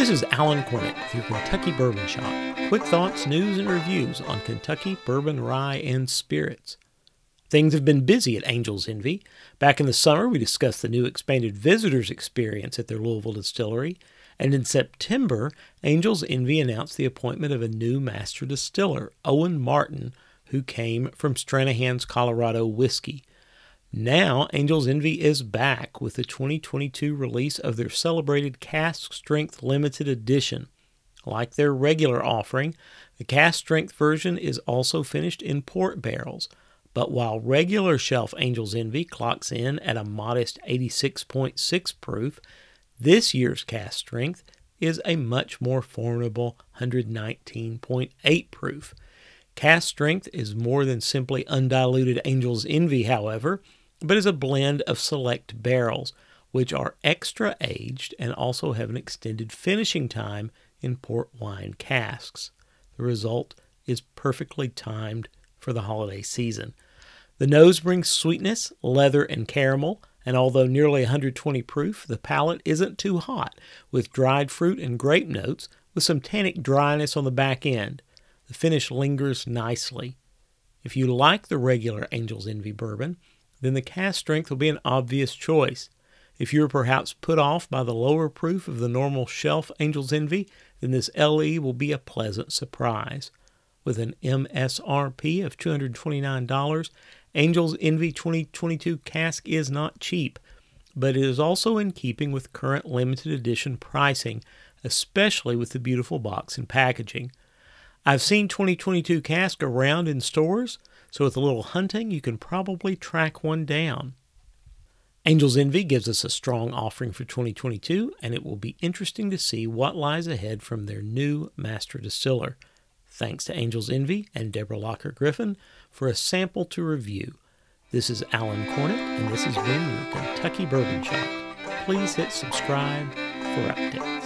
This is Alan Cornett with your Kentucky Bourbon Shop. Quick thoughts, news, and reviews on Kentucky bourbon, rye, and spirits. Things have been busy at Angel's Envy. Back in the summer, we discussed the new expanded visitors experience at their Louisville distillery. And in September, Angel's Envy announced the appointment of a new master distiller, Owen Martin, who came from Stranahan's Colorado Whiskey. Now, Angel's Envy is back with the 2022 release of their celebrated cask strength limited edition. Like their regular offering, the cask strength version is also finished in port barrels. But while regular shelf Angel's Envy clocks in at a modest 86.6 proof, this year's cask strength is a much more formidable 119.8 proof. Cask strength is more than simply undiluted Angel's Envy, however but is a blend of select barrels, which are extra aged and also have an extended finishing time in port wine casks. The result is perfectly timed for the holiday season. The nose brings sweetness, leather, and caramel, and although nearly 120 proof, the palate isn't too hot, with dried fruit and grape notes with some tannic dryness on the back end. The finish lingers nicely. If you like the regular Angel's Envy bourbon, then the cask strength will be an obvious choice. If you're perhaps put off by the lower proof of the normal shelf Angel's Envy, then this LE will be a pleasant surprise. With an MSRP of $229, Angel's Envy 2022 cask is not cheap, but it is also in keeping with current limited edition pricing, especially with the beautiful box and packaging. I've seen 2022 cask around in stores, so with a little hunting, you can probably track one down. Angel's Envy gives us a strong offering for 2022, and it will be interesting to see what lies ahead from their new master distiller. Thanks to Angel's Envy and Deborah Locker Griffin for a sample to review. This is Alan Cornett, and this has been your Kentucky Bourbon Shop. Please hit subscribe for updates.